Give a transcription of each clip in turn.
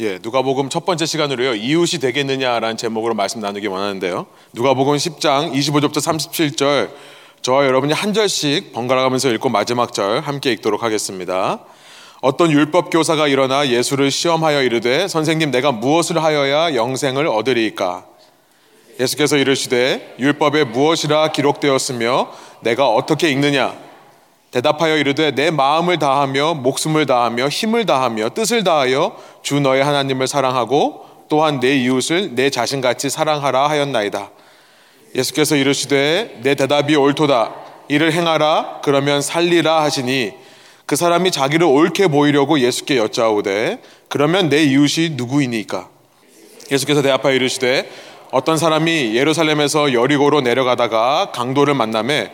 예, 누가복음 첫 번째 시간으로요. 이웃이 되겠느냐라는 제목으로 말씀 나누기 원하는데요. 누가복음 10장 25절부터 37절 저와 여러분이 한 절씩 번갈아 가면서 읽고 마지막 절 함께 읽도록 하겠습니다. 어떤 율법 교사가 일어나 예수를 시험하여 이르되 선생님 내가 무엇을 하여야 영생을 얻으리이까 예수께서 이르시되 율법에 무엇이라 기록되었으며 내가 어떻게 읽느냐 대답하여 이르되 내 마음을 다하며 목숨을 다하며 힘을 다하며 뜻을 다하여 주 너의 하나님을 사랑하고 또한 내 이웃을 내 자신같이 사랑하라 하였나이다. 예수께서 이르시되 내 대답이 옳도다. 이를 행하라 그러면 살리라 하시니 그 사람이 자기를 옳게 보이려고 예수께 여짜오되 그러면 내 이웃이 누구이니까? 예수께서 대답하여 이르시되 어떤 사람이 예루살렘에서 여리고로 내려가다가 강도를 만남에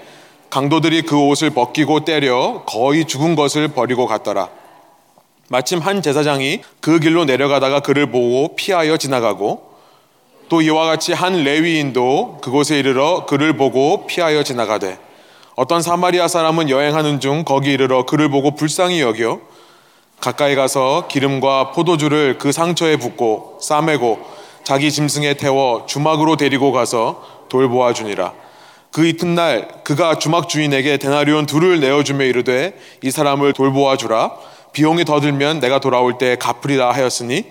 강도들이 그 옷을 벗기고 때려 거의 죽은 것을 버리고 갔더라. 마침 한 제사장이 그 길로 내려가다가 그를 보고 피하여 지나가고 또 이와 같이 한 레위인도 그곳에 이르러 그를 보고 피하여 지나가되 어떤 사마리아 사람은 여행하는 중 거기 이르러 그를 보고 불쌍히 여겨 가까이 가서 기름과 포도주를 그 상처에 붓고 싸매고 자기 짐승에 태워 주막으로 데리고 가서 돌보아 주니라. 그 이튿날 그가 주막 주인에게 데나리온 둘을 내어주며 이르되 이 사람을 돌보아 주라. 비용이 더 들면 내가 돌아올 때 갚으리라 하였으니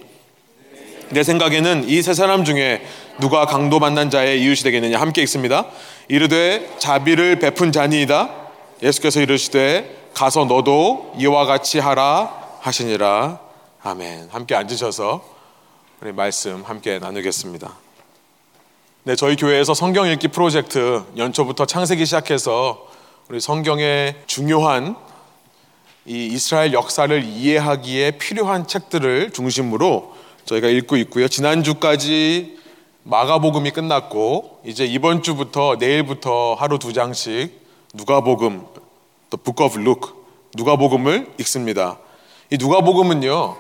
내 생각에는 이 세 사람 중에 누가 강도 만난 자의 이웃이 되겠느냐? 함께 읽습니다. 이르되 자비를 베푼 자니이다. 예수께서 이르시되 가서 너도 이와 같이 하라 하시니라. 아멘. 함께 앉으셔서 우리 말씀 함께 나누겠습니다 네, 저희 교회에서 성경 읽기 프로젝트 연초부터 창세기 시작해서 우리 성경의 중요한 이 이스라엘 역사를 이해하기에 필요한 책들을 중심으로 저희가 읽고 있고요. 지난주까지 마가복음이 끝났고 이제 이번 주부터 내일부터 하루 두 장씩 누가복음, 또 Book of Luke, 누가복음을 읽습니다. 이 누가복음은요.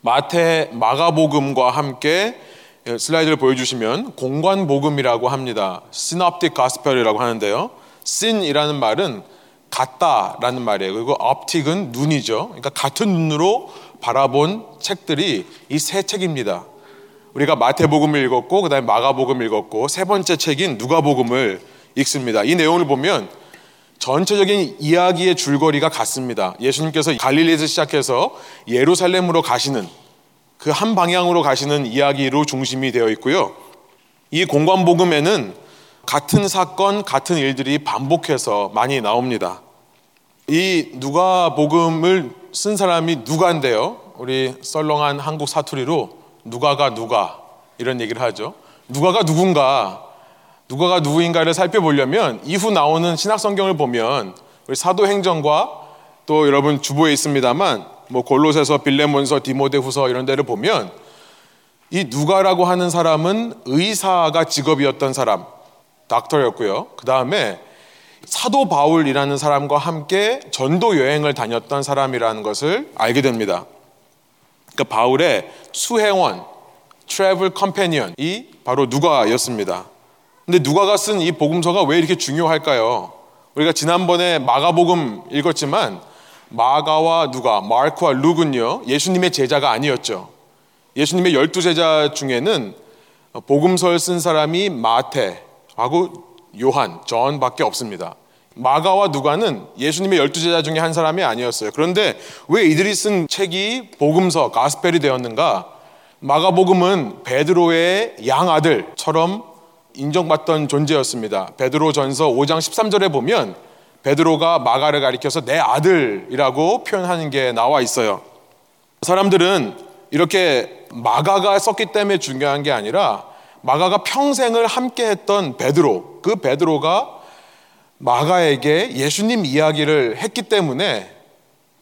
마태, 마가복음과 함께 예, 슬라이드를 보여주시면 공관 복음이라고 합니다. synoptic gospel이라고 하는데요. syn이라는 말은 같다라는 말이에요. 그리고 optic은 눈이죠. 그러니까 같은 눈으로 바라본 책들이 이 세 책입니다. 우리가 마태복음을 읽었고 그다음에 마가복음을 읽었고 세 번째 책인 누가복음을 읽습니다. 이 내용을 보면 전체적인 이야기의 줄거리가 같습니다. 예수님께서 갈릴리에서 시작해서 예루살렘으로 가시는 그 한 방향으로 가시는 이야기로 중심이 되어 있고요. 이 공관복음에는 같은 사건, 같은 일들이 반복해서 많이 나옵니다. 이 누가 복음을 쓴 사람이 누가인데요. 우리 썰렁한 한국 사투리로 누가가 누가 이런 얘기를 하죠. 누가가 누군가, 누가가 누구인가를 살펴보려면 이후 나오는 신약 성경을 보면 우리 사도행전과 또 여러분 주보에 있습니다만 뭐 골로새서, 빌레몬서, 디모데후서 이런 데를 보면 이 누가라고 하는 사람은 의사가 직업이었던 사람, doctor였고요. 그 다음에 사도 바울이라는 사람과 함께 전도 여행을 다녔던 사람이라는 것을 알게 됩니다. 그러니까 바울의 수행원, travel companion이 바로 누가였습니다. 근데 누가가 쓴 이 복음서가 왜 이렇게 중요할까요? 우리가 지난번에 마가복음 읽었지만 마가와 누가, Mark와 Luke은요, 예수님의 제자가 아니었죠. 예수님의 열두 제자 중에는 복음서를 쓴 사람이 마태하고 요한, 전밖에 없습니다. 마가와 누가는 예수님의 열두 제자 중에 한 사람이 아니었어요. 그런데 왜 이들이 쓴 책이 복음서, 가스펠이 되었는가? 마가복음은 베드로의 양아들처럼 인정받던 존재였습니다. 베드로 전서 5장 13절에 보면 베드로가 마가를 가리켜서 내 아들이라고 표현하는 게 나와 있어요. 사람들은 이렇게 마가가 썼기 때문에 중요한 게 아니라 마가가 평생을 함께 했던 베드로, 그 베드로가 마가에게 예수님 이야기를 했기 때문에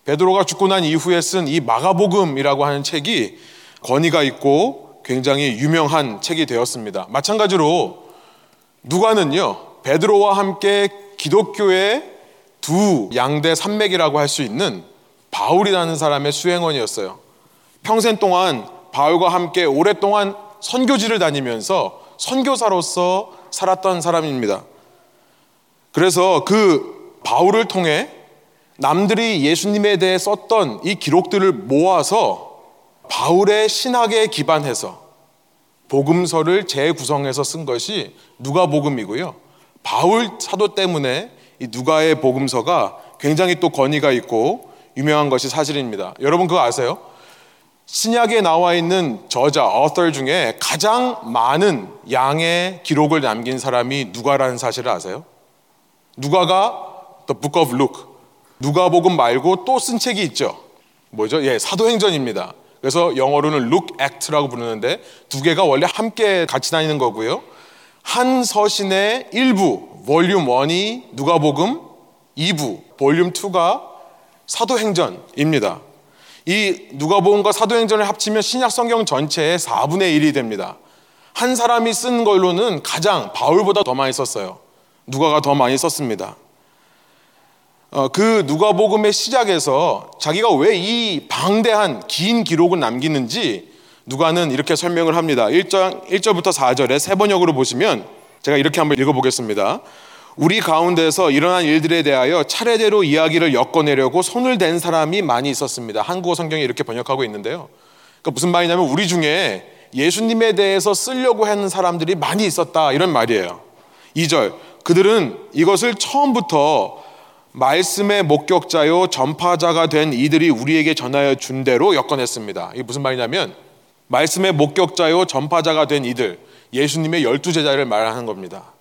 베드로가 죽고 난 이후에 쓴 이 마가복음이라고 하는 책이 권위가 있고 굉장히 유명한 책이 되었습니다. 마찬가지로 누가는요, 베드로와 함께 기독교의 두 양대 산맥이라고 할 수 있는 바울이라는 사람의 수행원이었어요. 평생 동안 바울과 함께 오랫동안 선교지를 다니면서 선교사로서 살았던 사람입니다. 그래서 그 바울을 통해 남들이 예수님에 대해 썼던 이 기록들을 모아서 바울의 신학에 기반해서 복음서를 재구성해서 쓴 것이 누가복음이고요. 바울 사도 때문에 이 누가의 복음서가 굉장히 또 권위가 있고 유명한 것이 사실입니다. 여러분 그거 아세요? 신약에 나와 있는 저자, author 중에 가장 많은 양의 기록을 남긴 사람이 누가라는 사실을 아세요? 누가가 The Book of Luke. 누가복음 말고 또 쓴 책이 있죠. 뭐죠? 예, 사도행전입니다. 그래서 영어로는 Luke Act라고 부르는데 두 개가 원래 함께 같이 다니는 거고요. 한 서신의 일부, 볼륨 1이 누가복음, 2부, 볼륨 2가 사도행전입니다. 이 누가복음과 사도행전을 합치면 신약 성경 전체의 4분의 1이 됩니다. 한 사람이 쓴 걸로는 가장 바울보다 더 많이 썼어요. 누가가 더 많이 썼습니다. 어, 그 누가복음의 시작에서 자기가 왜 이 방대한 긴 기록을 남기는지 누가는 이렇게 설명을 합니다. 1절, 1절부터 4절에 세 번역으로 보시면 제가 이렇게 한번 읽어보겠습니다. 우리 가운데서 일어난 일들에 대하여 차례대로 이야기를 엮어내려고 손을 댄 사람이 많이 있었습니다. 한국어 성경이 이렇게 번역하고 있는데요. 그러니까 무슨 말이냐면 우리 중에 예수님에 대해서 쓰려고 하는 사람들이 많이 있었다 이런 말이에요. 2절 그들은 이것을 처음부터 말씀의 목격자요 전파자가 된 이들이 우리에게 전하여 준 대로 엮어냈습니다. 이게 무슨 말이냐면 말씀의 목격자요 전파자가 된 이들 예수님의 열두 제자를 말하는 겁니다.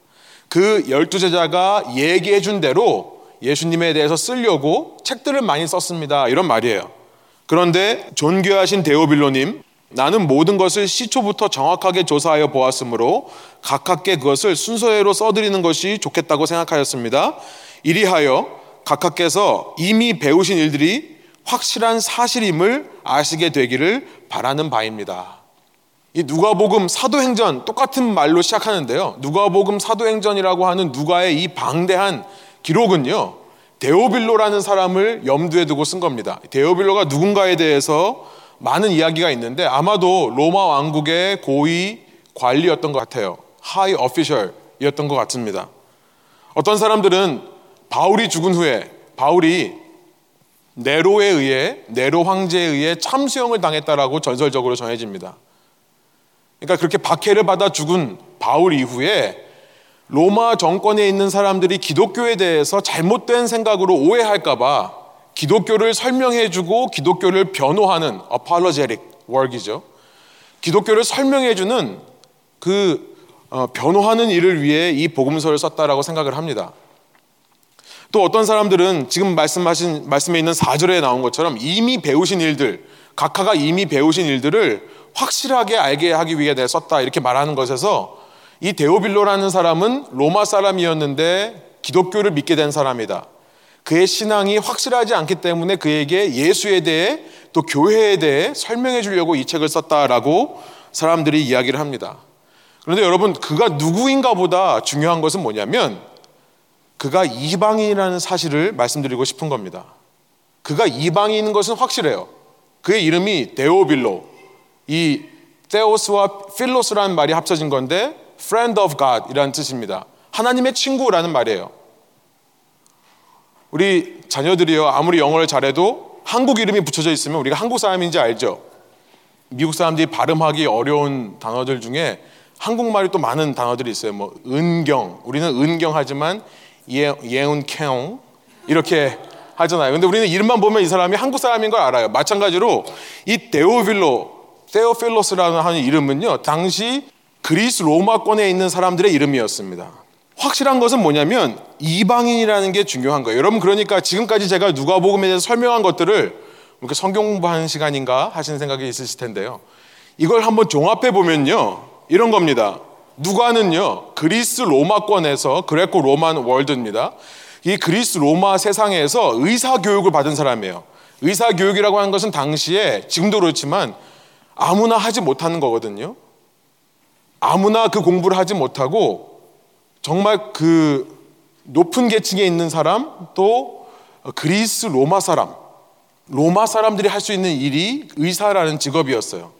그 열두 제자가 얘기해 준 대로 예수님에 대해서 쓰려고 책들을 많이 썼습니다. 이런 말이에요. 그런데 존귀하신 데오빌로님 나는 모든 것을 시초부터 정확하게 조사하여 보았으므로 가깝게 그것을 순서대로 써드리는 것이 좋겠다고 생각하였습니다. 이리하여 각하께서 이미 배우신 일들이 확실한 사실임을 아시게 되기를 바라는 바입니다. 이 누가복음 사도행전 똑같은 말로 시작하는데요. 누가복음 사도행전이라고 하는 누가의 이 방대한 기록은요. 데오빌로라는 사람을 염두에 두고 쓴 겁니다. 데오빌로가 누군가에 대해서 많은 이야기가 있는데 아마도 로마 왕국의 고위 관리였던 것 같아요. high official이었던 것 같습니다. 어떤 사람들은 바울이 죽은 후에 바울이 네로에 의해 네로 황제에 의해 참수형을 당했다라고 전설적으로 전해집니다. 그러니까 그렇게 박해를 받아 죽은 바울 이후에 로마 정권에 있는 사람들이 기독교에 대해서 잘못된 생각으로 오해할까봐 기독교를 설명해주고 기독교를 변호하는 apologetic work이죠. 기독교를 설명해주는 그 어, 변호하는 일을 위해 이 복음서를 썼다라고 생각을 합니다. 또 어떤 사람들은 지금 말씀하신 말씀에 있는 4절에 나온 것처럼 이미 배우신 일들, 각하가 이미 배우신 일들을 확실하게 알게 하기 위해 내 썼다 이렇게 말하는 것에서 이 데오빌로라는 사람은 로마 사람이었는데 기독교를 믿게 된 사람이다. 그의 신앙이 확실하지 않기 때문에 그에게 예수에 대해 또 교회에 대해 설명해 주려고 이 책을 썼다라고 사람들이 이야기를 합니다. 그런데 여러분 그가 누구인가 보다 중요한 것은 뭐냐면 그가 이방인이라는 사실을 말씀드리고 싶은 겁니다. 그가 이방인인 것은 확실해요. 그의 이름이 데오빌로. 이 테오스와 필로스라는 말이 합쳐진 건데 friend of God 이라는 뜻입니다. 하나님의 친구라는 말이에요. 우리 자녀들이요 아무리 영어를 잘해도 한국 이름이 붙여져 있으면 우리가 한국 사람인지 알죠. 미국 사람들이 발음하기 어려운 단어들 중에 한국말이 또 많은 단어들이 있어요. 뭐 은경 우리는 은경하지만 예, 예운케옹 이렇게 하잖아요. 근데 우리는 이름만 보면 이 사람이 한국 사람인 걸 알아요. 마찬가지로 이 데오빌로, 테오필로스라는 하는 이름은요, 당시 그리스 로마권에 있는 사람들의 이름이었습니다. 확실한 것은 뭐냐면 이방인이라는 게 중요한 거예요. 여러분 그러니까 지금까지 제가 누가복음에 대해서 설명한 것들을 이렇게 성경 공부하는 시간인가 하시는 생각이 있으실 텐데요. 이걸 한번 종합해 보면요, 이런 겁니다. 누가는요 그리스 로마권에서 그레코 로만 월드입니다. 이 그리스 로마 세상에서 의사 교육을 받은 사람이에요. 의사 교육이라고 하는 것은 당시에 지금도 그렇지만 아무나 하지 못하는 거거든요. 아무나 그 공부를 하지 못하고 정말 그 높은 계층에 있는 사람 또 그리스 로마 사람 로마 사람들이 할 수 있는 일이 의사라는 직업이었어요.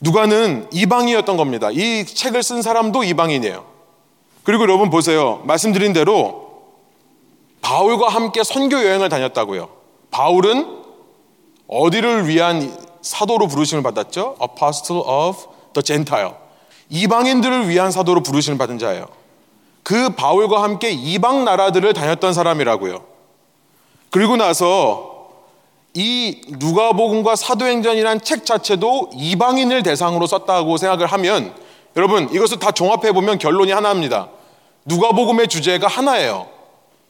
누가는 이방이었던 겁니다. 이 책을 쓴 사람도 이방인이에요. 그리고 여러분 보세요. 말씀드린 대로 바울과 함께 선교 여행을 다녔다고요. 바울은 어디를 위한 사도로 부르심을 받았죠. Apostle of the Gentile. 이방인들을 위한 사도로 부르심을 받은 자예요. 그 바울과 함께 이방 나라들을 다녔던 사람이라고요. 그리고 나서 이 누가복음과 사도행전이란 책 자체도 이방인을 대상으로 썼다고 생각을 하면 여러분 이것을 다 종합해 보면 결론이 하나입니다. 누가복음의 주제가 하나예요.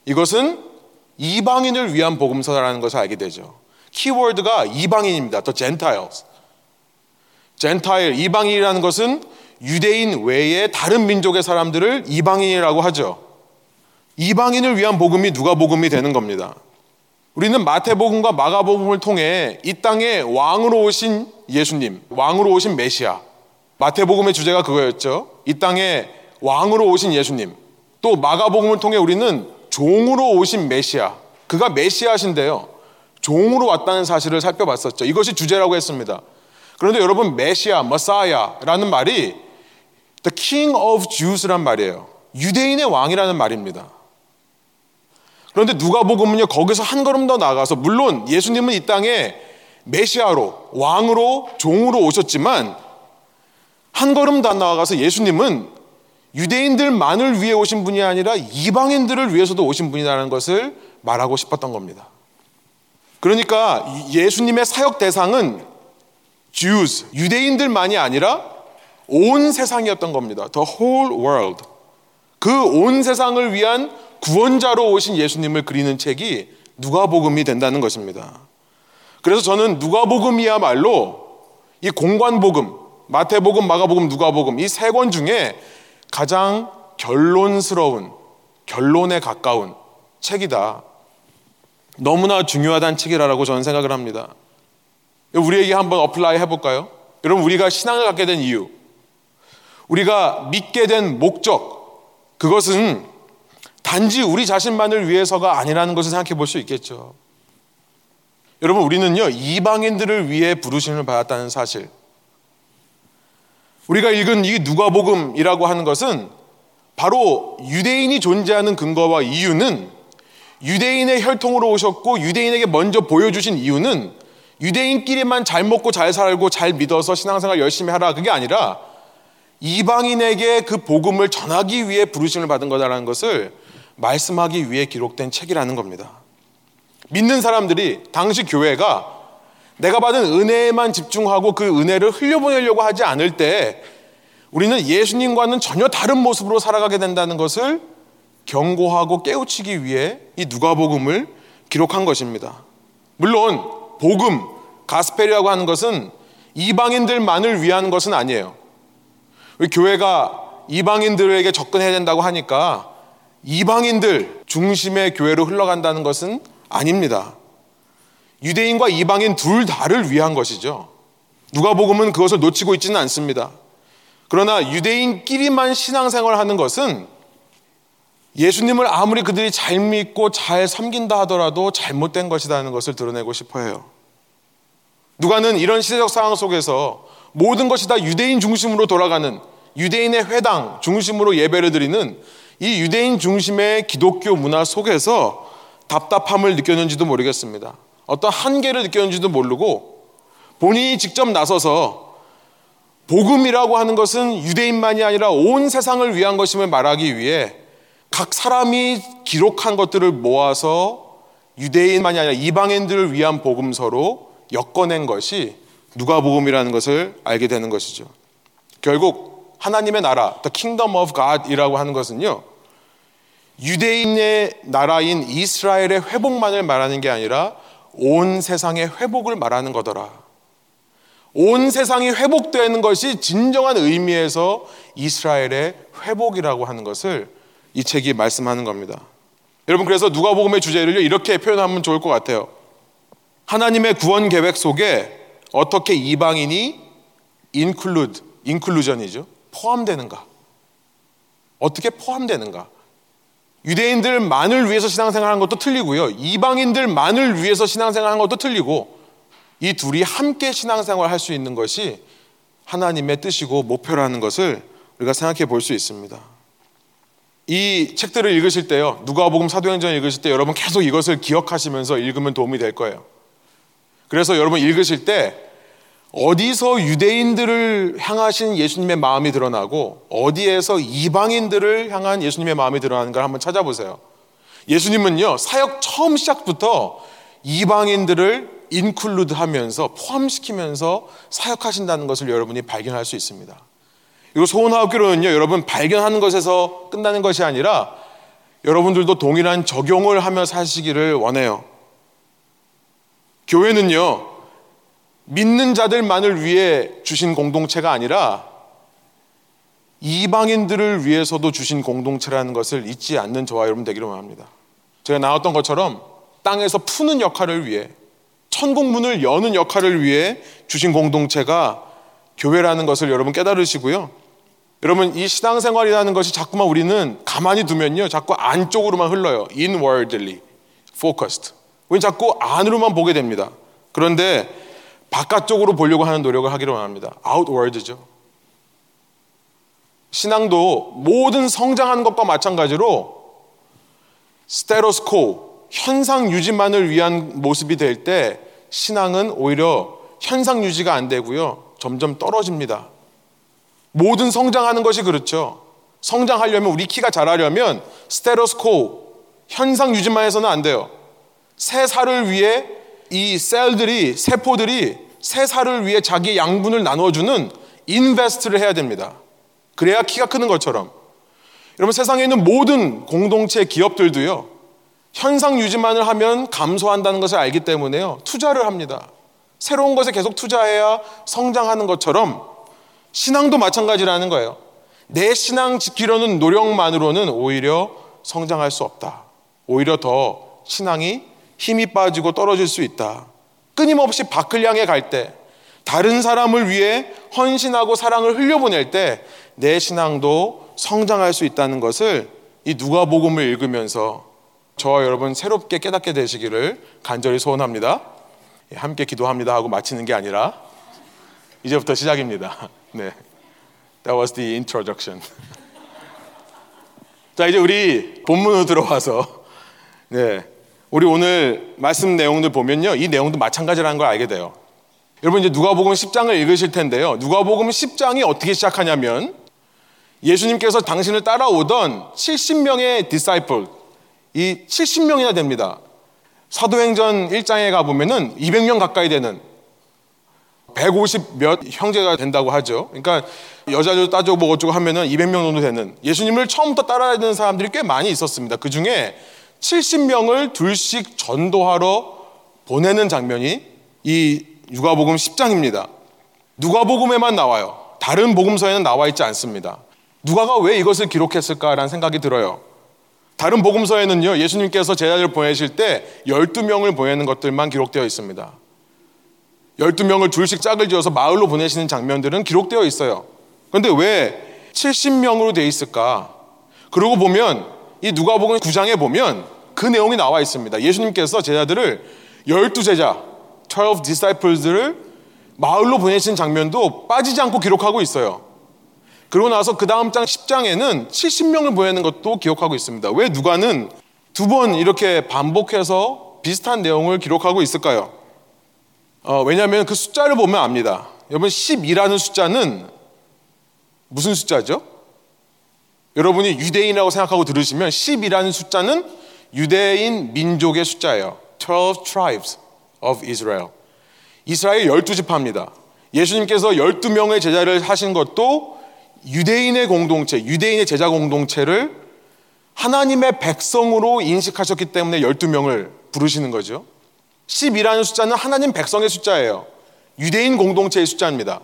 이것은 이방인을 위한 복음서라는 것을 알게 되죠. 키워드가 이방인입니다. The Gentiles. 젠타일 이방인이라는 것은 유대인 외에 다른 민족의 사람들을 이방인이라고 하죠. 이방인을 위한 복음이 누가 복음이 되는 겁니다. 우리는 마태복음과 마가복음을 통해 이 땅에 왕으로 오신 예수님, 왕으로 오신 메시아. 마태복음의 주제가 그거였죠. 이 땅에 왕으로 오신 예수님. 또 마가복음을 통해 우리는 종으로 오신 메시아. 그가 메시아신데요. 종으로 왔다는 사실을 살펴봤었죠. 이것이 주제라고 했습니다. 그런데 여러분 메시아, 머사야라는 말이 The King of Jews란 말이에요. 유대인의 왕이라는 말입니다. 그런데 누가복음은요 거기서 한 걸음 더 나가서 물론 예수님은 이 땅에 메시아로 왕으로 종으로 오셨지만 한 걸음 더 나아가서 예수님은 유대인들만을 위해 오신 분이 아니라 이방인들을 위해서도 오신 분이라는 것을 말하고 싶었던 겁니다. 그러니까 예수님의 사역 대상은 Jews, 유대인들만이 아니라 온 세상이었던 겁니다. The whole world. 그 온 세상을 위한 구원자로 오신 예수님을 그리는 책이 누가복음이 된다는 것입니다. 그래서 저는 누가복음이야말로 이 공관복음, 마태복음, 마가복음, 누가복음 이 세 권 중에 가장 결론스러운 결론에 가까운 책이다. 너무나 중요하다는 책이라고 저는 생각을 합니다. 우리에게 한번 apply 해볼까요? 여러분 우리가 신앙을 갖게 된 이유, 우리가 믿게 된 목적, 그것은 단지 우리 자신만을 위해서가 아니라는 것을 생각해 볼 수 있겠죠. 여러분, 우리는요, 이방인들을 위해 부르심을 받았다는 사실. 우리가 읽은 이 누가복음이라고 하는 것은 바로 유대인이 존재하는 근거와 이유는 유대인의 혈통으로 오셨고 유대인에게 먼저 보여주신 이유는 유대인끼리만 잘 먹고 잘 살고 잘 믿어서 신앙생활 열심히 하라 그게 아니라 이방인에게 그 복음을 전하기 위해 부르심을 받은 거다라는 것을 말씀하기 위해 기록된 책이라는 겁니다. 믿는 사람들이 당시 교회가 내가 받은 은혜에만 집중하고 그 은혜를 흘려보내려고 하지 않을 때 우리는 예수님과는 전혀 다른 모습으로 살아가게 된다는 것을 경고하고 깨우치기 위해 이 누가복음을 기록한 것입니다. 물론 복음, 가스펠이라고 하는 것은 이방인들만을 위한 것은 아니에요. 교회가 이방인들에게 접근해야 된다고 하니까 이방인들 중심의 교회로 흘러간다는 것은 아닙니다. 유대인과 이방인 둘 다를 위한 것이죠. 누가복음은 그것을 놓치고 있지는 않습니다. 그러나 유대인끼리만 신앙생활을 하는 것은 예수님을 아무리 그들이 잘 믿고 잘 섬긴다 하더라도 잘못된 것이라는 것을 드러내고 싶어 해요. 누가는 이런 시대적 상황 속에서 모든 것이 다 유대인 중심으로 돌아가는 유대인의 회당 중심으로 예배를 드리는 이 유대인 중심의 기독교 문화 속에서 답답함을 느꼈는지도 모르겠습니다. 어떤 한계를 느꼈는지도 모르고 본인이 직접 나서서 복음이라고 하는 것은 유대인만이 아니라 온 세상을 위한 것임을 말하기 위해 각 사람이 기록한 것들을 모아서 유대인만이 아니라 이방인들을 위한 복음서로 엮어낸 것이 누가복음이라는 것을 알게 되는 것이죠. 결국 하나님의 나라, the kingdom of God이라고 하는 것은요. 유대인의 나라인 이스라엘의 회복만을 말하는 게 아니라 온 세상의 회복을 말하는 거더라. 온 세상이 회복되는 것이 진정한 의미에서 이스라엘의 회복이라고 하는 것을 이 책이 말씀하는 겁니다. 여러분 그래서 누가복음의 주제를 이렇게 표현하면 좋을 것 같아요. 하나님의 구원 계획 속에 어떻게 이방인이 include, inclusion이죠. 포함되는가? 어떻게 포함되는가? 유대인들만을 위해서 신앙생활하는 것도 틀리고요. 이방인들만을 위해서 신앙생활하는 것도 틀리고 이 둘이 함께 신앙생활할 수 있는 것이 하나님의 뜻이고 목표라는 것을 우리가 생각해 볼 수 있습니다. 이 책들을 읽으실 때요. 누가복음 사도행전 읽으실 때 여러분 계속 이것을 기억하시면서 읽으면 도움이 될 거예요. 그래서 여러분 읽으실 때 어디서 유대인들을 향하신 예수님의 마음이 드러나고 어디에서 이방인들을 향한 예수님의 마음이 드러나는 걸 한번 찾아보세요. 예수님은요, 사역 처음 시작부터 이방인들을 인클루드 하면서 포함시키면서 사역하신다는 것을 여러분이 발견할 수 있습니다. 이거 소원하기로는요, 여러분 발견하는 것에서 끝나는 것이 아니라 여러분들도 동일한 적용을 하며 사시기를 원해요. 교회는요, 믿는 자들만을 위해 주신 공동체가 아니라 이방인들을 위해서도 주신 공동체라는 것을 잊지 않는 저와 여러분 되기를 원합니다. 제가 나왔던 것처럼 땅에서 푸는 역할을 위해 천국문을 여는 역할을 위해 주신 공동체가 교회라는 것을 여러분 깨달으시고요. 여러분 이 신앙생활이라는 것이 자꾸만 우리는 가만히 두면요 자꾸 안쪽으로만 흘러요. inwardly focused. 우리는 자꾸 안으로만 보게 됩니다. 그런데 바깥쪽으로 보려고 하는 노력을 하기를 원합니다. outward죠. 신앙도 모든 성장하는 것과 마찬가지로 스테로스코 현상 유지만을 위한 모습이 될 때 신앙은 오히려 현상 유지가 안 되고요 점점 떨어집니다 모든 성장하는 것이 그렇죠. 성장하려면 우리 키가 자라려면 스테로스코 현상 유지만 해서는 안 돼요. 새 살을 위해 이 셀들이 세포들이 새 살을 위해 자기 양분을 나눠주는 인베스트를 해야 됩니다. 그래야 키가 크는 것처럼. 여러분 세상에 있는 모든 공동체 기업들도요. 현상 유지만을 하면 감소한다는 것을 알기 때문에요. 투자를 합니다. 새로운 것에 계속 투자해야 성장하는 것처럼 신앙도 마찬가지라는 거예요. 내 신앙 지키려는 노력만으로는 오히려 성장할 수 없다. 오히려 더 신앙이 힘이 빠지고 떨어질 수 있다. 끊임없이 밖을 향해 갈 때, 다른 사람을 위해 헌신하고 사랑을 흘려보낼 때, 내 신앙도 성장할 수 있다는 것을 이 누가복음을 읽으면서 저와 여러분 새롭게 깨닫게 되시기를 간절히 소원합니다. 예, 함께 기도합니다 하고 마치는 게 아니라 이제부터 시작입니다. 네. That was the introduction. 자, 이제 우리 본문으로 들어와서 네. 우리 오늘 말씀 내용들 보면요. 이 내용도 마찬가지라는 걸 알게 돼요. 여러분 이제 누가복음 10장을 읽으실 텐데요. 누가복음 10장이 어떻게 시작하냐면 예수님께서 당신을 따라오던 70명의 디사이플 이 70명이나 됩니다. 사도행전 1장에 가 보면은 200명 가까이 되는 150 몇 형제가 된다고 하죠. 그러니까 따지고 뭐 어쩌고 하면은 200명 정도 되는 예수님을 처음부터 따라다니는 사람들이 꽤 많이 있었습니다. 그 중에 70명을 둘씩 전도하러 보내는 장면이 이 누가복음 10장입니다. 누가복음에만 나와요. 다른 복음서에는 나와 있지 않습니다. 누가가 왜 이것을 기록했을까라는 생각이 들어요. 다른 복음서에는요, 예수님께서 제자들을 보내실 때 12명을 보내는 것들만 기록되어 있습니다. 12명을 둘씩 짝을 지어서 마을로 보내시는 장면들은 기록되어 있어요. 그런데 왜 70명으로 되어 있을까? 그러고 보면 이 누가복음 9장에 보면 그 내용이 나와 있습니다. 예수님께서 제자들을 12제자, 12 disciples를 마을로 보내신 장면도 빠지지 않고 기록하고 있어요. 그러고 나서 그 다음 장 10장에는 70명을 보내는 것도 기록하고 있습니다. 왜 누가는 두 번 이렇게 반복해서 비슷한 내용을 기록하고 있을까요? 어, 왜냐하면 그 숫자를 보면 압니다. 여러분 12라는 숫자는 무슨 숫자죠? 여러분이 유대인이라고 생각하고 들으시면 10이라는 숫자는 유대인 민족의 숫자예요. 12 tribes of Israel. 이스라엘 12지파입니다. 예수님께서 12명의 제자를 하신 것도 유대인의 공동체, 유대인의 제자 공동체를 하나님의 백성으로 인식하셨기 때문에 12명을 부르시는 거죠. 10이라는 숫자는 하나님 백성의 숫자예요. 유대인 공동체의 숫자입니다.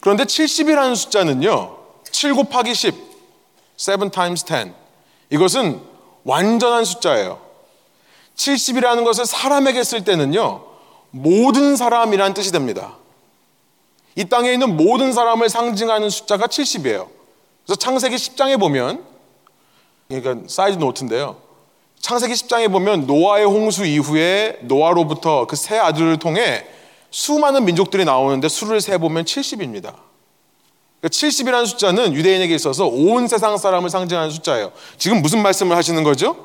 그런데 70이라는 숫자는요, 7 곱하기 10, 7 times 10. 이것은 완전한 숫자예요. 70이라는 것을 사람에게 쓸 때는요, 모든 사람이라는 뜻이 됩니다. 이 땅에 있는 모든 사람을 상징하는 숫자가 70이에요. 그래서 창세기 10장에 보면, 그러니까 side note인데요. 창세기 10장에 보면 노아의 홍수 이후에 노아로부터 그 세 아들을 통해 수많은 민족들이 나오는데 수를 세보면 70입니다. 70이라는 그러니까 숫자는 유대인에게 있어서 온 세상 사람을 상징하는 숫자예요. 지금 무슨 말씀을 하시는 거죠?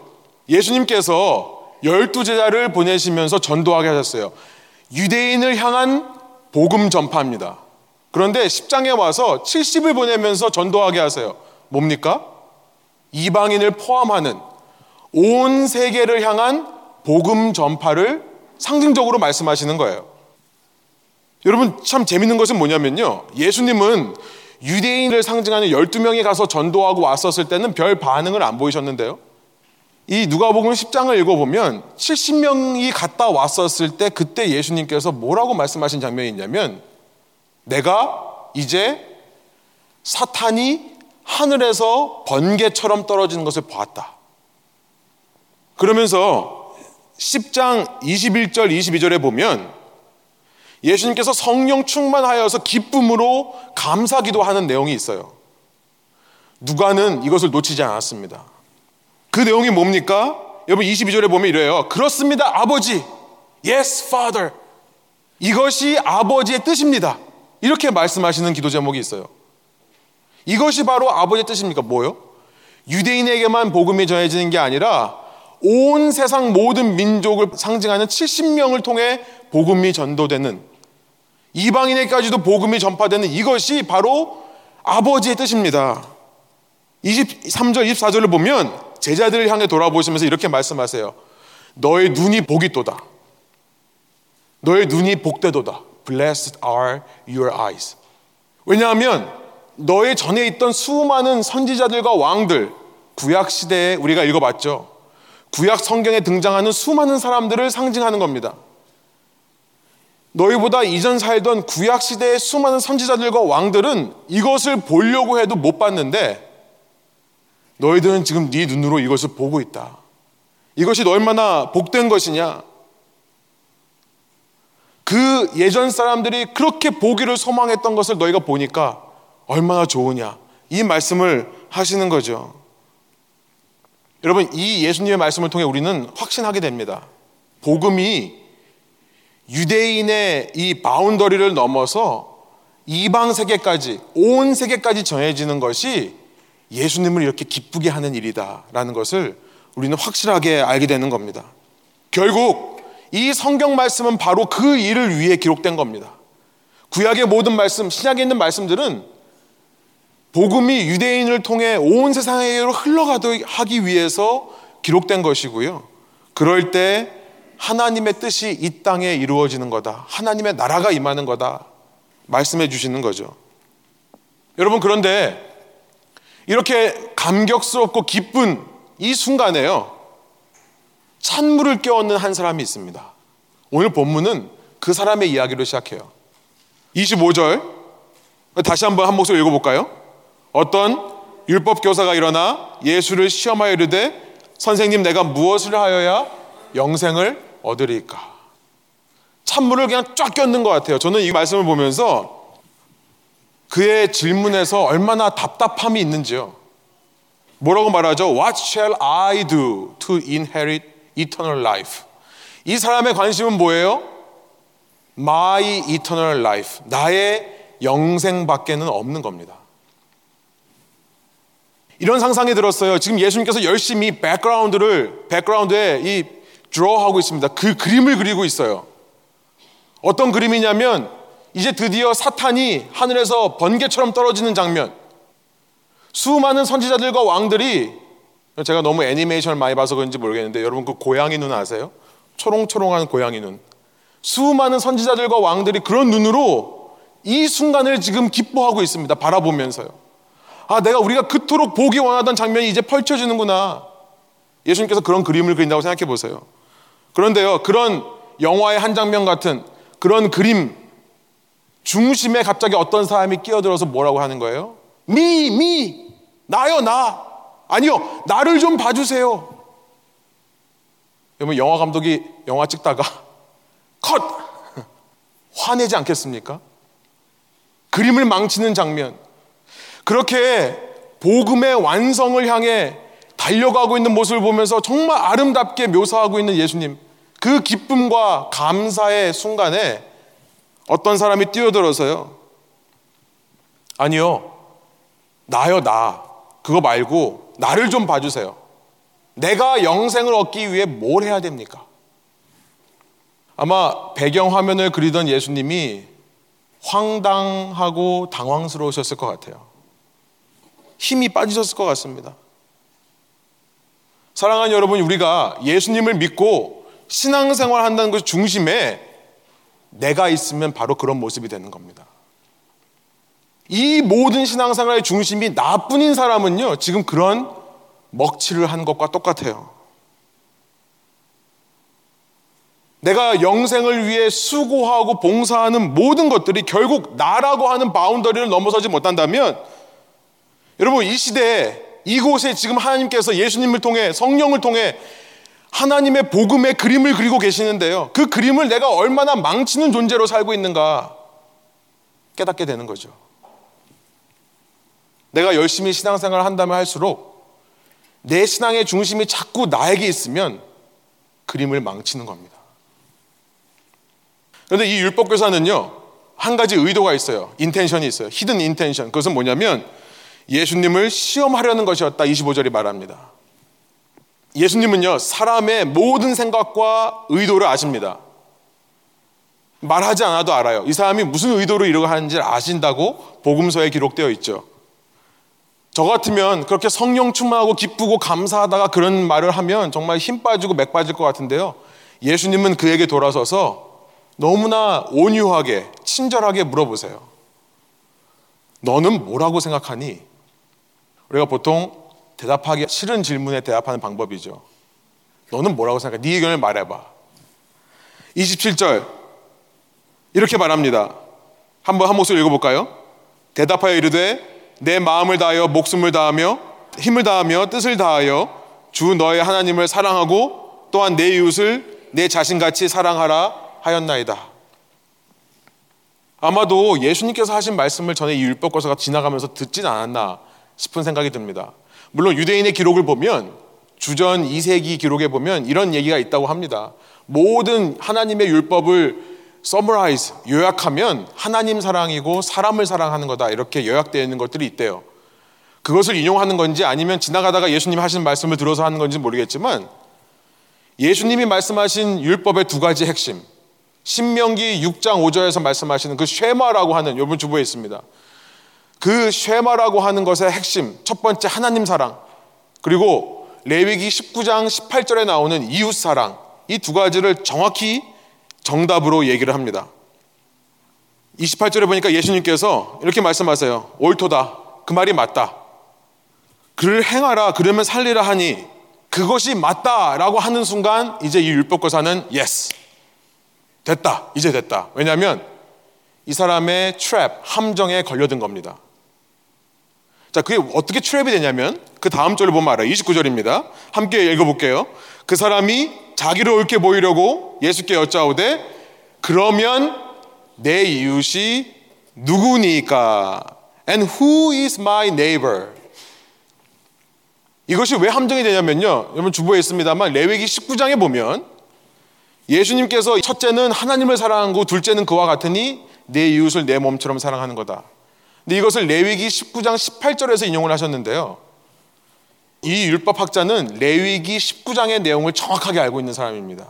예수님께서 열두 제자를 보내시면서 전도하게 하셨어요. 유대인을 향한 복음 전파입니다. 그런데 10장에 와서 70을 보내면서 전도하게 하세요. 뭡니까? 이방인을 포함하는 온 세계를 향한 복음 전파를 상징적으로 말씀하시는 거예요. 여러분 참 재밌는 것은 뭐냐면요. 예수님은 유대인을 상징하는 12명이 가서 전도하고 왔었을 때는 별 반응을 안 보이셨는데요. 이 누가복음 10장을 읽어보면 70명이 갔다 왔었을 때 그때 예수님께서 뭐라고 말씀하신 장면이 있냐면 내가 이제 사탄이 하늘에서 번개처럼 떨어지는 것을 보았다. 그러면서 10장 21절 22절에 보면 예수님께서 성령 충만하여서 기쁨으로 감사기도 하는 내용이 있어요. 누가는 이것을 놓치지 않았습니다. 그 내용이 뭡니까? 여러분 22절에 보면 이래요. 그렇습니다. 아버지. Yes, Father. 이것이 아버지의 뜻입니다. 이렇게 말씀하시는 기도 제목이 있어요. 이것이 바로 아버지의 뜻입니까? 뭐요? 유대인에게만 복음이 전해지는 게 아니라 온 세상 모든 민족을 상징하는 70명을 통해 복음이 전도되는 이방인에게까지도 복음이 전파되는 이것이 바로 아버지의 뜻입니다. 23절, 24절을 보면 제자들을 향해 돌아보시면서 이렇게 말씀하세요. 너의 눈이 복이 또다. 너의 눈이 복되도다. Blessed are your eyes. 왜냐하면 너의 전에 있던 수많은 선지자들과 왕들, 구약 시대에 우리가 읽어봤죠. 구약 성경에 등장하는 수많은 사람들을 상징하는 겁니다. 너희보다 이전 살던 구약 시대의 수많은 선지자들과 왕들은 이것을 보려고 해도 못 봤는데 너희들은 지금 네 눈으로 이것을 보고 있다. 이것이 얼마나 복된 것이냐? 그 예전 사람들이 그렇게 보기를 소망했던 것을 너희가 보니까 얼마나 좋으냐. 이 말씀을 하시는 거죠. 여러분, 이 예수님의 말씀을 통해 우리는 확신하게 됩니다. 복음이 유대인의 이 바운더리를 넘어서 이방 세계까지, 온 세계까지 전해지는 것이 예수님을 이렇게 기쁘게 하는 일이다라는 것을 우리는 확실하게 알게 되는 겁니다. 결국 이 성경 말씀은 바로 그 일을 위해 기록된 겁니다. 구약의 모든 말씀, 신약에 있는 말씀들은 복음이 유대인을 통해 온 세상에로 흘러가도록 하기 위해서 기록된 것이고요. 그럴 때 하나님의 뜻이 이 땅에 이루어지는 거다. 하나님의 나라가 임하는 거다. 말씀해 주시는 거죠. 여러분, 그런데 이렇게 감격스럽고 기쁜 이 순간에요. 찬물을 깨얹는 한 사람이 있습니다. 오늘 본문은 그 사람의 이야기로 시작해요. 25절. 다시 한번 한 목소리 읽어볼까요? 어떤 율법 교사가 일어나 예수를 시험하여 이르되 선생님 내가 무엇을 하여야 영생을 얻으리까? 찬물을 그냥 쫙 꼈는 것 같아요. 저는 이 말씀을 보면서 그의 질문에서 얼마나 답답함이 있는지요. 뭐라고 말하죠? What shall I do to inherit eternal life? 이 사람의 관심은 뭐예요? My eternal life. 나의 영생밖에는 없는 겁니다. 이런 상상이 들었어요. 지금 예수님께서 열심히 백그라운드를 백그라운드에 이 드로하고 있습니다. 그 그림을 그리고 있어요. 어떤 그림이냐면 이제 드디어 사탄이 하늘에서 번개처럼 떨어지는 장면. 수많은 선지자들과 왕들이 제가 너무 애니메이션을 많이 봐서 그런지 모르겠는데 여러분 그 고양이 눈 아세요? 초롱초롱한 고양이 눈. 수많은 선지자들과 왕들이 그런 눈으로 이 순간을 지금 기뻐하고 있습니다. 바라보면서요. 아, 내가 우리가 그토록 보기 원하던 장면이 이제 펼쳐지는구나. 예수님께서 그런 그림을 그린다고 생각해 보세요. 그런데요, 그런 영화의 한 장면 같은 그런 그림 중심에 갑자기 어떤 사람이 끼어들어서 뭐라고 하는 거예요? 미, 미, 나요, 나. 아니요, 나를 좀 봐주세요. 여러분, 영화 감독이 영화 찍다가 컷! 화내지 않겠습니까? 그림을 망치는 장면. 그렇게 복음의 완성을 향해 달려가고 있는 모습을 보면서 정말 아름답게 묘사하고 있는 예수님. 그 기쁨과 감사의 순간에 어떤 사람이 뛰어들어서요. 아니요. 나요, 나. 그거 말고 나를 좀 봐주세요. 내가 영생을 얻기 위해 뭘 해야 됩니까? 아마 배경 화면을 그리던 예수님이 황당하고 당황스러우셨을 것 같아요. 힘이 빠지셨을 것 같습니다. 사랑하는 여러분, 우리가 예수님을 믿고 신앙생활 한다는 것 중심에 내가 있으면 바로 그런 모습이 되는 겁니다. 이 모든 신앙생활의 중심이 나뿐인 사람은요, 지금 그런 먹칠을 한 것과 똑같아요. 내가 영생을 위해 수고하고 봉사하는 모든 것들이 결국 나라고 하는 바운더리를 넘어서지 못한다면 여러분 이 시대에 이곳에 지금 하나님께서 예수님을 통해 성령을 통해 하나님의 복음의 그림을 그리고 계시는데요. 그 그림을 내가 얼마나 망치는 존재로 살고 있는가 깨닫게 되는 거죠. 내가 열심히 신앙생활을 한다면 할수록 내 신앙의 중심이 자꾸 나에게 있으면 그림을 망치는 겁니다. 그런데 이 율법교사는요, 한 가지 의도가 있어요. intention이 있어요. hidden intention. 그것은 뭐냐면 예수님을 시험하려는 것이었다. 25절이 말합니다. 예수님은요, 사람의 모든 생각과 의도를 아십니다. 말하지 않아도 알아요. 이 사람이 무슨 의도로 이러고 하는지 아신다고 복음서에 기록되어 있죠. 저 같으면 그렇게 성령 충만하고 기쁘고 감사하다가 그런 말을 하면 정말 힘 빠지고 맥 빠질 것 같은데요. 예수님은 그에게 돌아서서 너무나 온유하게, 친절하게 물어보세요. 너는 뭐라고 생각하니? 우리가 보통 대답하기 싫은 질문에 대답하는 방법이죠. 너는 뭐라고 생각해? 네 의견을 말해봐. 27절 이렇게 말합니다. 한번 한 목소리 읽어볼까요? 대답하여 이르되 내 마음을 다하여 목숨을 다하며 힘을 다하며 뜻을 다하여 주 너의 하나님을 사랑하고 또한 내 이웃을 내 자신같이 사랑하라 하였나이다. 아마도 예수님께서 하신 말씀을 전에 이 율법교사가 지나가면서 듣진 않았나 싶은 생각이 듭니다. 물론 유대인의 기록을 보면 주전 2세기 기록에 보면 이런 얘기가 있다고 합니다. 모든 하나님의 율법을 summarize 요약하면 하나님 사랑이고 사람을 사랑하는 거다 이렇게 요약되어 있는 것들이 있대요. 그것을 인용하는 건지 아니면 지나가다가 예수님 하신 말씀을 들어서 하는 건지 모르겠지만 예수님이 말씀하신 율법의 두 가지 핵심 신명기 6장 5절에서 말씀하시는 그 쉐마라고 하는 여러분 주부에 있습니다. 그 쉐마라고 하는 것의 핵심 첫 번째 하나님 사랑 그리고 레위기 19장 18절에 나오는 이웃 사랑 이 두 가지를 정확히 정답으로 얘기를 합니다. 28절에 보니까 예수님께서 이렇게 말씀하세요. 옳도다. 그 말이 맞다. 그를 행하라. 그러면 살리라 하니 그것이 맞다라고 하는 순간 이제 이 율법거사는 yes. 됐다. 이제 됐다. 왜냐하면 이 사람의 트랩, 함정에 걸려든 겁니다. 자, 그게 어떻게 트랩이 되냐면 그 다음 절을 보면 알아요. 29절입니다. 함께 읽어 볼게요. 그 사람이 자기를 옳게 보이려고 예수께 여짜오되 그러면 내 이웃이 누구니까? And who is my neighbor? 이것이 왜 함정이 되냐면요. 여러분 주보에 있습니다만 레위기 19장에 보면 예수님께서 첫째는 하나님을 사랑하고 둘째는 그와 같으니 내 이웃을 내 몸처럼 사랑하는 거다. 근데 이것을 레위기 19장 18절에서 인용을 하셨는데요. 이 율법학자는 레위기 19장의 내용을 정확하게 알고 있는 사람입니다.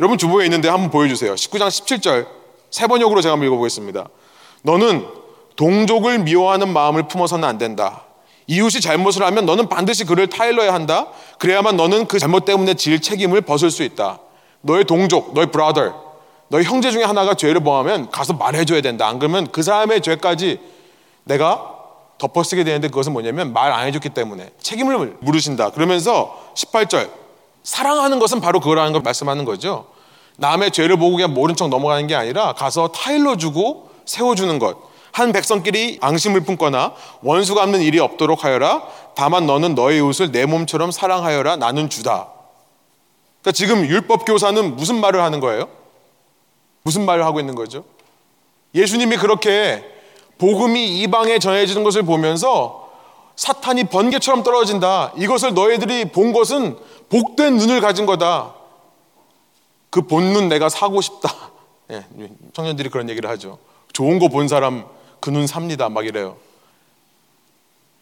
여러분 주보에 있는데 한번 보여주세요. 19장 17절 세 번역으로 제가 한번 읽어보겠습니다. 너는 동족을 미워하는 마음을 품어서는 안 된다. 이웃이 잘못을 하면 너는 반드시 그를 타일러야 한다. 그래야만 너는 그 잘못 때문에 질 책임을 벗을 수 있다. 너의 동족, 너의 브라더, 너의 형제 중에 하나가 죄를 범하면 가서 말해줘야 된다. 안 그러면 그 사람의 죄까지 내가 덮어쓰게 되는데 그것은 뭐냐면 말 안 해줬기 때문에 책임을 물으신다. 그러면서 18절 사랑하는 것은 바로 그거라는 걸 말씀하는 거죠. 남의 죄를 보고 그냥 모른 척 넘어가는 게 아니라 가서 타일러 주고 세워주는 것. 한 백성끼리 앙심을 품거나 원수 갚는 일이 없도록 하여라. 다만 너는 너의 이웃을 내 몸처럼 사랑하여라. 나는 주다. 그러니까 지금 율법 교사는 무슨 말을 하는 거예요? 무슨 말을 하고 있는 거죠? 예수님이 그렇게 복음이 이방에 전해지는 것을 보면서 사탄이 번개처럼 떨어진다. 이것을 너희들이 본 것은 복된 눈을 가진 거다. 그 본눈 내가 사고 싶다. 예, 청년들이 그런 얘기를 하죠. 좋은 거 본 사람 그 눈 삽니다. 막 이래요.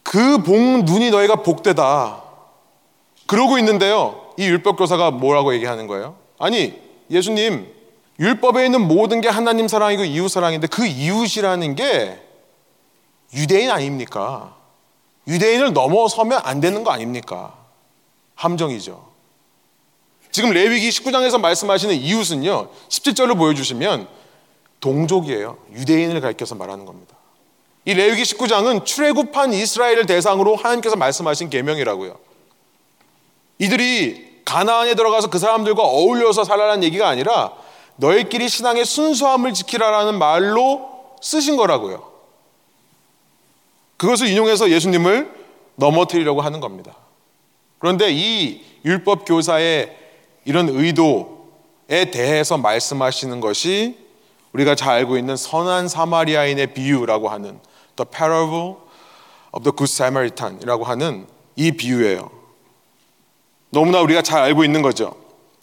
그 본 눈이 너희가 복되다. 그러고 있는데요. 이 율법 교사가 뭐라고 얘기하는 거예요? 아니, 예수님, 율법에 있는 모든 게 하나님 사랑이고 이웃 사랑인데 그 이웃이라는 게 유대인 아닙니까? 유대인을 넘어서면 안 되는 거 아닙니까? 함정이죠. 지금 레위기 19장에서 말씀하시는 이웃은요. 17절을 보여주시면 동족이에요. 유대인을 가리켜서 말하는 겁니다. 이 레위기 19장은 출애굽한 이스라엘을 대상으로 하나님께서 말씀하신 계명이라고요. 이들이 가나안에 들어가서 그 사람들과 어울려서 살라는 얘기가 아니라 너희끼리 신앙의 순수함을 지키라라는 말로 쓰신 거라고요. 그것을 인용해서 예수님을 넘어뜨리려고 하는 겁니다. 그런데 이 율법 교사의 이런 의도에 대해서 말씀하시는 것이 우리가 잘 알고 있는 선한 사마리아인의 비유라고 하는 The Parable of the Good Samaritan이라고 하는 이 비유예요. 너무나 우리가 잘 알고 있는 거죠.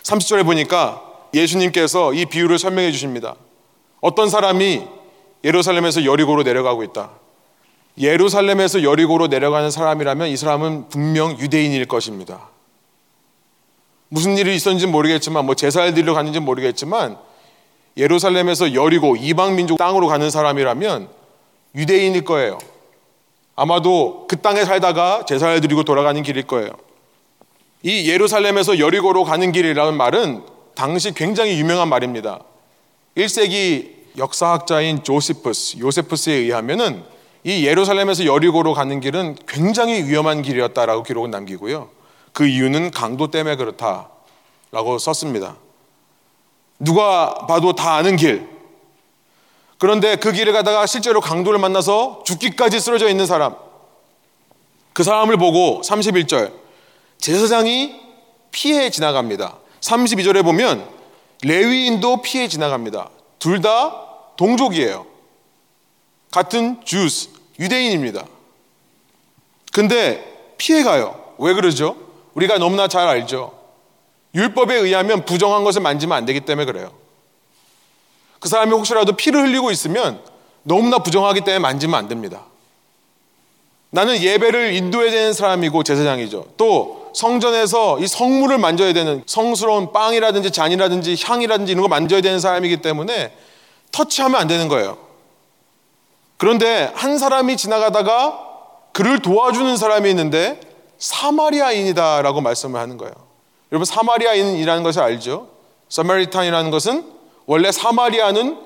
30절에 보니까 예수님께서 이 비유를 설명해 주십니다. 어떤 사람이 예루살렘에서 여리고로 내려가고 있다. 예루살렘에서 여리고로 내려가는 사람이라면 이 사람은 분명 유대인일 것입니다. 무슨 일이 있었는지 모르겠지만 뭐 제사를 드리러 갔는지 모르겠지만 예루살렘에서 여리고 이방 민족 땅으로 가는 사람이라면 유대인일 거예요. 아마도 그 땅에 살다가 제사를 드리고 돌아가는 길일 거예요. 이 예루살렘에서 여리고로 가는 길이라는 말은 당시 굉장히 유명한 말입니다. 1세기 역사학자인 조시푸스, 요세푸스에 의하면은 이 예루살렘에서 여리고로 가는 길은 굉장히 위험한 길이었다라고 기록을 남기고요. 그 이유는 강도 때문에 그렇다라고 썼습니다. 누가 봐도 다 아는 길. 그런데 그 길을 가다가 실제로 강도를 만나서 죽기까지 쓰러져 있는 사람. 그 사람을 보고 31절 제사장이 피해 지나갑니다. 32절에 보면 레위인도 피해 지나갑니다. 둘 다 동족이에요. 같은 주스, 유대인입니다. 근데 피해가요. 왜 그러죠? 우리가 너무나 잘 알죠. 율법에 의하면 부정한 것을 만지면 안 되기 때문에 그래요. 그 사람이 혹시라도 피를 흘리고 있으면 너무나 부정하기 때문에 만지면 안 됩니다. 나는 예배를 인도해야 되는 사람이고 제사장이죠. 또 성전에서 이 성물을 만져야 되는 성스러운 빵이라든지 잔이라든지 향이라든지 이런 거 만져야 되는 사람이기 때문에 터치하면 안 되는 거예요. 그런데 한 사람이 지나가다가 그를 도와주는 사람이 있는데 사마리아인이다라고 말씀을 하는 거예요. 여러분 사마리아인이라는 것을 알죠? 사마리탄이라는 것은 원래 사마리아는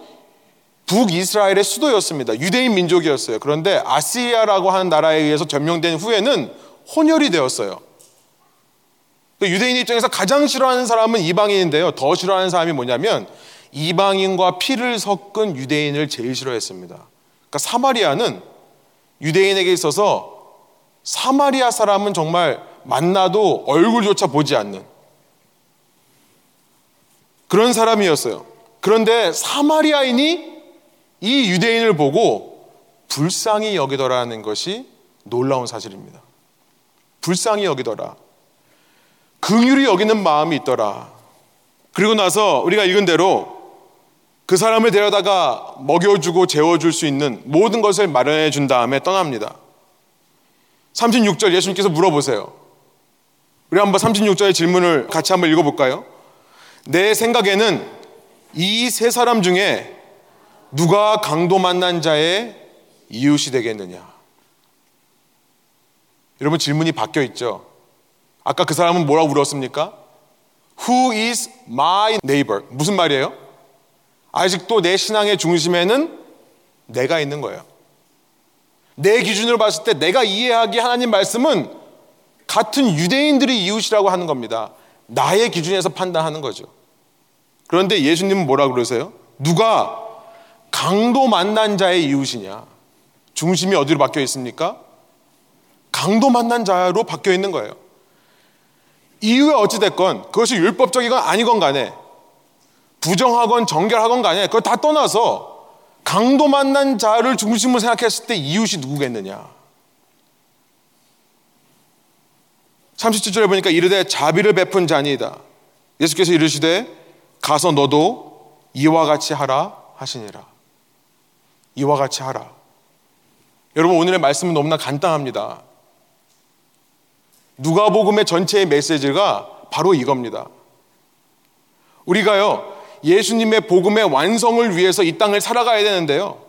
북이스라엘의 수도였습니다. 유대인 민족이었어요. 그런데 아시리아라고 하는 나라에 의해서 점령된 후에는 혼혈이 되었어요. 그 유대인 입장에서 가장 싫어하는 사람은 이방인인데요. 더 싫어하는 사람이 뭐냐면 이방인과 피를 섞은 유대인을 제일 싫어했습니다. 그러니까 사마리아는 유대인에게 있어서 사마리아 사람은 정말 만나도 얼굴조차 보지 않는 그런 사람이었어요. 그런데 사마리아인이 이 유대인을 보고 불쌍히 여기더라는 것이 놀라운 사실입니다. 불쌍히 여기더라. 긍휼히 여기는 마음이 있더라. 그리고 나서 우리가 읽은 대로 그 사람을 데려다가 먹여주고 재워줄 수 있는 모든 것을 마련해 준 다음에 떠납니다. 36절 예수님께서 물어보세요. 우리 한번 36절의 질문을 같이 한번 읽어볼까요? 내 생각에는 이 세 사람 중에 누가 강도 만난 자의 이웃이 되겠느냐? 여러분 질문이 바뀌어 있죠? 아까 그 사람은 뭐라고 물었습니까? Who is my neighbor? 무슨 말이에요? 아직도 내 신앙의 중심에는 내가 있는 거예요. 내 기준으로 봤을 때 내가 이해하기 하나님 말씀은 같은 유대인들이 이웃이라고 하는 겁니다. 나의 기준에서 판단하는 거죠. 그런데 예수님은 뭐라 그러세요? 누가 강도 만난 자의 이웃이냐? 중심이 어디로 바뀌어 있습니까? 강도 만난 자로 바뀌어 있는 거예요. 이유가 어찌됐건 그것이 율법적이건 아니건 간에 부정하건 정결하건 간에 그걸 다 떠나서 강도 만난 자를 중심으로 생각했을 때 이웃이 누구겠느냐? 37절에 보니까 이르되 자비를 베푼 자니이다. 예수께서 이르시되 가서 너도 이와 같이 하라 하시니라. 이와 같이 하라. 여러분 오늘의 말씀은 너무나 간단합니다. 누가복음의 전체의 메시지가 바로 이겁니다. 우리가요 예수님의 복음의 완성을 위해서 이 땅을 살아가야 되는데요.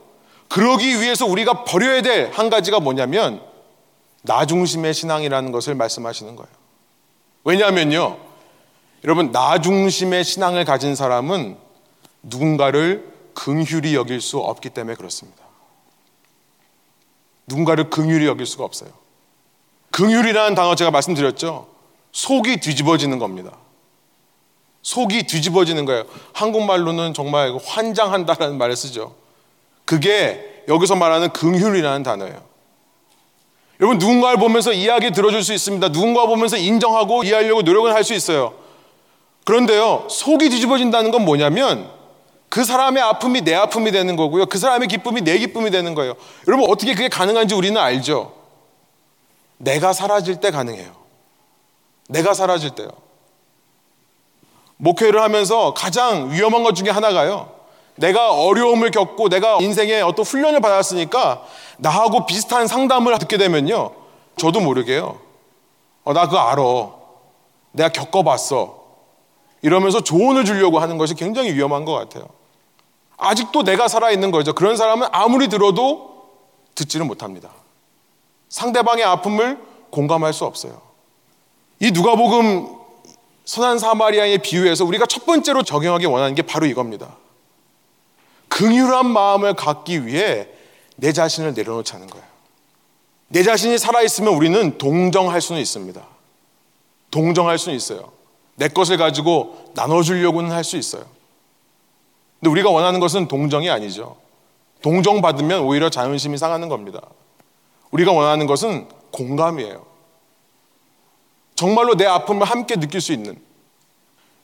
그러기 위해서 우리가 버려야 될 한 가지가 뭐냐면 나 중심의 신앙이라는 것을 말씀하시는 거예요. 왜냐하면요. 여러분, 나 중심의 신앙을 가진 사람은 누군가를 긍휼히 여길 수 없기 때문에 그렇습니다. 누군가를 긍휼히 여길 수가 없어요. 긍휼이라는 단어 제가 말씀드렸죠. 속이 뒤집어지는 겁니다. 속이 뒤집어지는 거예요. 한국말로는 정말 환장한다라는 말을 쓰죠. 그게 여기서 말하는 긍휼이라는 단어예요. 여러분 누군가를 보면서 이야기 들어줄 수 있습니다. 누군가 보면서 인정하고 이해하려고 노력을 할수 있어요. 그런데요, 속이 뒤집어진다는 건 뭐냐면 그 사람의 아픔이 내 아픔이 되는 거고요. 그 사람의 기쁨이 내 기쁨이 되는 거예요. 여러분 어떻게 그게 가능한지 우리는 알죠. 내가 사라질 때 가능해요. 내가 사라질 때요. 목회를 하면서 가장 위험한 것 중에 하나가요. 내가 어려움을 겪고 내가 인생에 어떤 훈련을 받았으니까 나하고 비슷한 상담을 듣게 되면요. 저도 모르게요. 어, 나 그거 알아. 내가 겪어봤어. 이러면서 조언을 주려고 하는 것이 굉장히 위험한 것 같아요. 아직도 내가 살아있는 거죠. 그런 사람은 아무리 들어도 듣지를 못합니다. 상대방의 아픔을 공감할 수 없어요. 이 누가복음 선한 사마리아의 비유에서 우리가 첫 번째로 적용하기 원하는 게 바로 이겁니다. 긍휼한 마음을 갖기 위해 내 자신을 내려놓자는 거예요. 내 자신이 살아있으면 우리는 동정할 수는 있습니다. 동정할 수는 있어요. 내 것을 가지고 나눠주려고는 할 수 있어요. 근데 우리가 원하는 것은 동정이 아니죠. 동정받으면 오히려 자존심이 상하는 겁니다. 우리가 원하는 것은 공감이에요. 정말로 내 아픔을 함께 느낄 수 있는.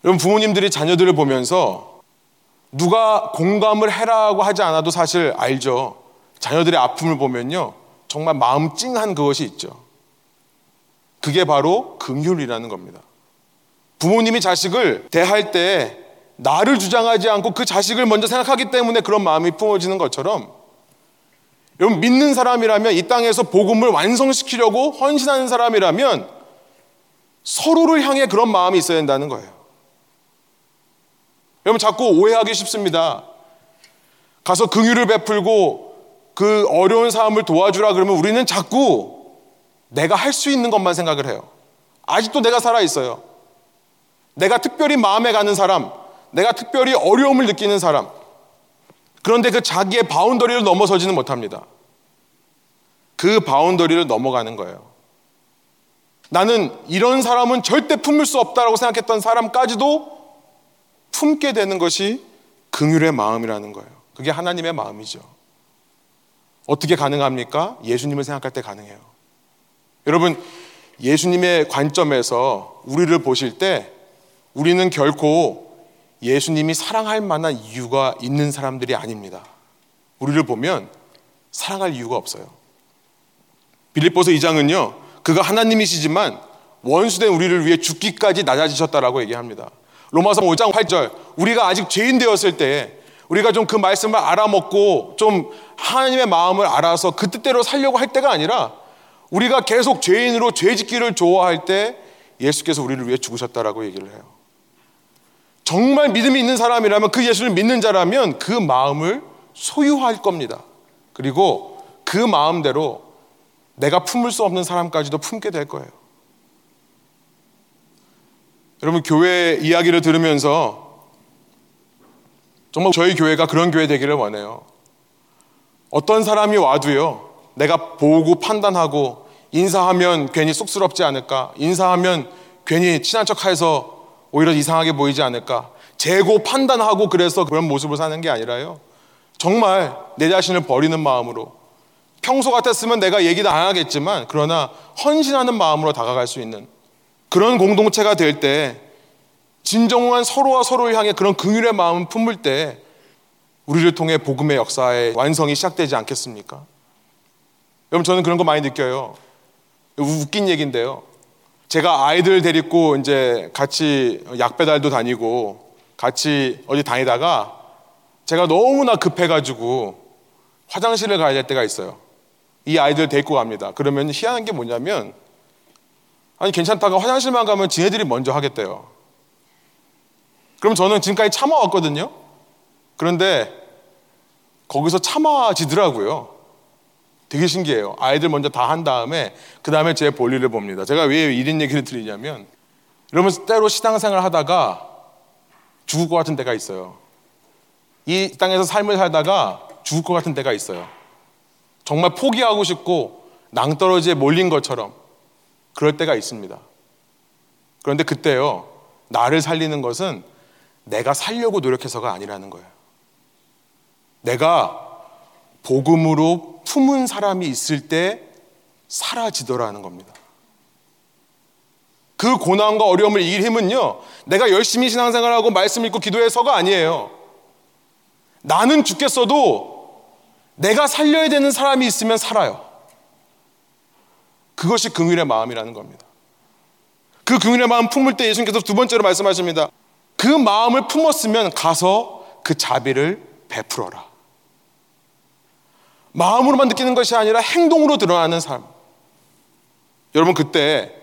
여러분, 부모님들이 자녀들을 보면서 누가 공감을 해라고 하지 않아도 사실 알죠. 자녀들의 아픔을 보면요. 정말 마음 찡한 그것이 있죠. 그게 바로 긍휼이라는 겁니다. 부모님이 자식을 대할 때 나를 주장하지 않고 그 자식을 먼저 생각하기 때문에 그런 마음이 품어지는 것처럼 여러분 믿는 사람이라면 이 땅에서 복음을 완성시키려고 헌신하는 사람이라면 서로를 향해 그런 마음이 있어야 된다는 거예요. 여러분 자꾸 오해하기 쉽습니다. 가서 긍휼을 베풀고 그 어려운 사람을 도와주라 그러면 우리는 자꾸 내가 할 수 있는 것만 생각을 해요. 아직도 내가 살아 있어요. 내가 특별히 마음에 가는 사람, 내가 특별히 어려움을 느끼는 사람. 그런데 그 자기의 boundary를 넘어서지는 못합니다. 그 boundary를 넘어가는 거예요. 나는 이런 사람은 절대 품을 수 없다라고 생각했던 사람까지도 품게 되는 것이 긍휼의 마음이라는 거예요. 그게 하나님의 마음이죠. 어떻게 가능합니까? 예수님을 생각할 때 가능해요. 여러분, 예수님의 관점에서 우리를 보실 때 우리는 결코 예수님이 사랑할 만한 이유가 있는 사람들이 아닙니다. 우리를 보면 사랑할 이유가 없어요. 빌립보서 2장은요, 그가 하나님이시지만 원수된 우리를 위해 죽기까지 낮아지셨다라고 얘기합니다. 로마서 5장 8절 우리가 아직 죄인 되었을 때 우리가 좀 그 말씀을 알아먹고 좀 하나님의 마음을 알아서 그 뜻대로 살려고 할 때가 아니라 우리가 계속 죄인으로 죄 짓기를 좋아할 때 예수께서 우리를 위해 죽으셨다라고 얘기를 해요. 정말 믿음이 있는 사람이라면 그 예수를 믿는 자라면 그 마음을 소유할 겁니다. 그리고 그 마음대로 내가 품을 수 없는 사람까지도 품게 될 거예요. 여러분 교회 이야기를 들으면서 정말 저희 교회가 그런 교회 되기를 원해요. 어떤 사람이 와도요. 내가 보고 판단하고 인사하면 괜히 쑥스럽지 않을까? 인사하면 괜히 친한 척 해서 오히려 이상하게 보이지 않을까? 재고 판단하고 그래서 그런 모습을 사는 게 아니라요. 정말 내 자신을 버리는 마음으로 평소 같았으면 내가 얘기도 안 하겠지만 그러나 헌신하는 마음으로 다가갈 수 있는 그런 공동체가 될 때 진정한 서로와 서로를 향해 그런 긍휼의 마음을 품을 때 우리를 통해 복음의 역사의 완성이 시작되지 않겠습니까? 여러분 저는 그런 거 많이 느껴요. 웃긴 얘기인데요. 제가 아이들 데리고 이제 같이 약 배달도 다니고 같이 어디 다니다가 제가 너무나 급해가지고 화장실을 가야 될 때가 있어요. 이 아이들 데리고 갑니다. 그러면 희한한 게 뭐냐면 아니 괜찮다가 화장실만 가면 지네들이 먼저 하겠대요. 그럼 저는 지금까지 참아왔거든요. 그런데 거기서 참아지더라고요. 되게 신기해요. 아이들 먼저 다 한 다음에 그 다음에 제 볼일을 봅니다. 제가 왜 이런 얘기를 드리냐면 여러분 때로 시당생활 하다가 죽을 것 같은 때가 있어요. 이 땅에서 삶을 살다가 죽을 것 같은 때가 있어요. 정말 포기하고 싶고 낭떠러지에 몰린 것처럼 그럴 때가 있습니다. 그런데 그때요, 나를 살리는 것은 내가 살려고 노력해서가 아니라는 거예요. 내가 복음으로 품은 사람이 있을 때 사라지더라는 겁니다. 그 고난과 어려움을 이길 힘은요, 내가 열심히 신앙생활하고 말씀 읽고 기도해서가 아니에요. 나는 죽겠어도 내가 살려야 되는 사람이 있으면 살아요. 그것이 긍휼의 마음이라는 겁니다. 그 긍휼의 마음 품을 때 예수님께서 두 번째로 말씀하십니다. 그 마음을 품었으면 가서 그 자비를 베풀어라. 마음으로만 느끼는 것이 아니라 행동으로 드러나는 삶. 여러분 그때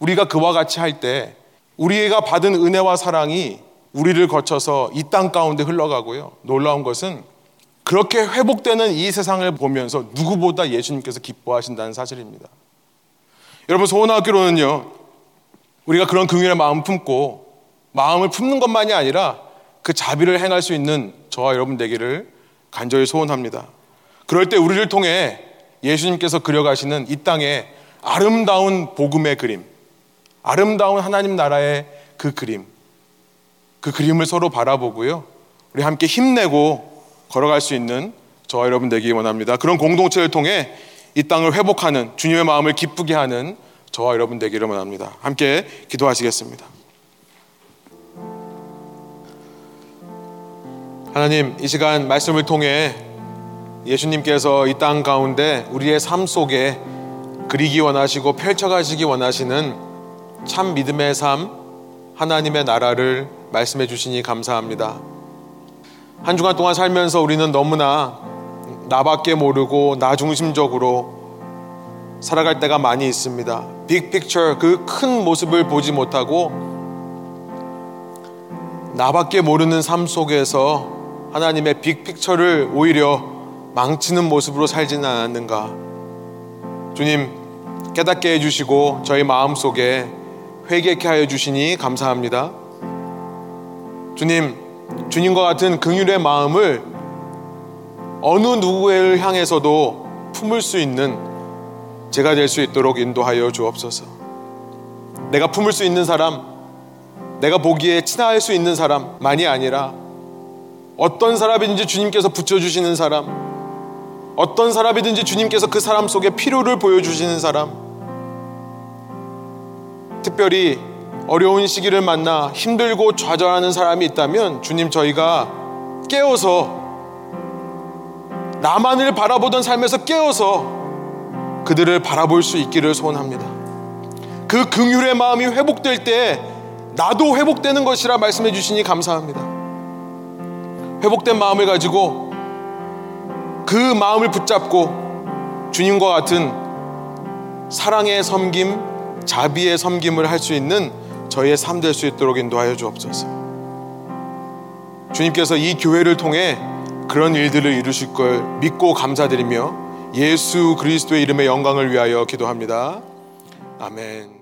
우리가 그와 같이 할 때 우리가 받은 은혜와 사랑이 우리를 거쳐서 이 땅 가운데 흘러가고요. 놀라운 것은 그렇게 회복되는 이 세상을 보면서 누구보다 예수님께서 기뻐하신다는 사실입니다. 여러분 소원학교로는요. 우리가 그런 긍휼의 마음 품고 마음을 품는 것만이 아니라 그 자비를 행할 수 있는 저와 여러분 되기를 간절히 소원합니다. 그럴 때 우리를 통해 예수님께서 그려가시는 이 땅의 아름다운 복음의 그림, 아름다운 하나님 나라의 그 그림, 그 그림을 서로 바라보고요. 우리 함께 힘내고 걸어갈 수 있는 저와 여러분 되기 원합니다. 그런 공동체를 통해 이 땅을 회복하는 주님의 마음을 기쁘게 하는 저와 여러분 되기를 원합니다. 함께 기도하시겠습니다. 하나님, 이 시간 말씀을 통해 예수님께서 이 땅 가운데 우리의 삶 속에 그리기 원하시고 펼쳐가시기 원하시는 참 믿음의 삶, 하나님의 나라를 말씀해 주시니 감사합니다. 한 주간 동안 살면서 우리는 너무나 나밖에 모르고 나 중심적으로 살아갈 때가 많이 있습니다. 빅 픽처 그 큰 모습을 보지 못하고 나밖에 모르는 삶 속에서 하나님의 빅 픽처를 오히려 망치는 모습으로 살지는 않았는가. 주님 깨닫게 해주시고 저희 마음 속에 회개케 하여 주시니 감사합니다. 주님 주님과 같은 긍휼의 마음을 어느 누구를 향해서도 품을 수 있는 제가 될 수 있도록 인도하여 주옵소서. 내가 품을 수 있는 사람, 내가 보기에 친화할 수 있는 사람만이 아니라 어떤 사람이든지 주님께서 붙여주시는 사람, 어떤 사람이든지 주님께서 그 사람 속에 필요를 보여주시는 사람, 특별히 어려운 시기를 만나 힘들고 좌절하는 사람이 있다면 주님 저희가 깨어서 나만을 바라보던 삶에서 깨어서 그들을 바라볼 수 있기를 소원합니다. 그 긍휼의 마음이 회복될 때 나도 회복되는 것이라 말씀해 주시니 감사합니다. 회복된 마음을 가지고 그 마음을 붙잡고 주님과 같은 사랑의 섬김, 자비의 섬김을 할 수 있는 저희의 삶 될 수 있도록 인도하여 주옵소서. 주님께서 이 교회를 통해 그런 일들을 이루실 걸 믿고 감사드리며 예수 그리스도의 이름의 영광을 위하여 기도합니다. 아멘.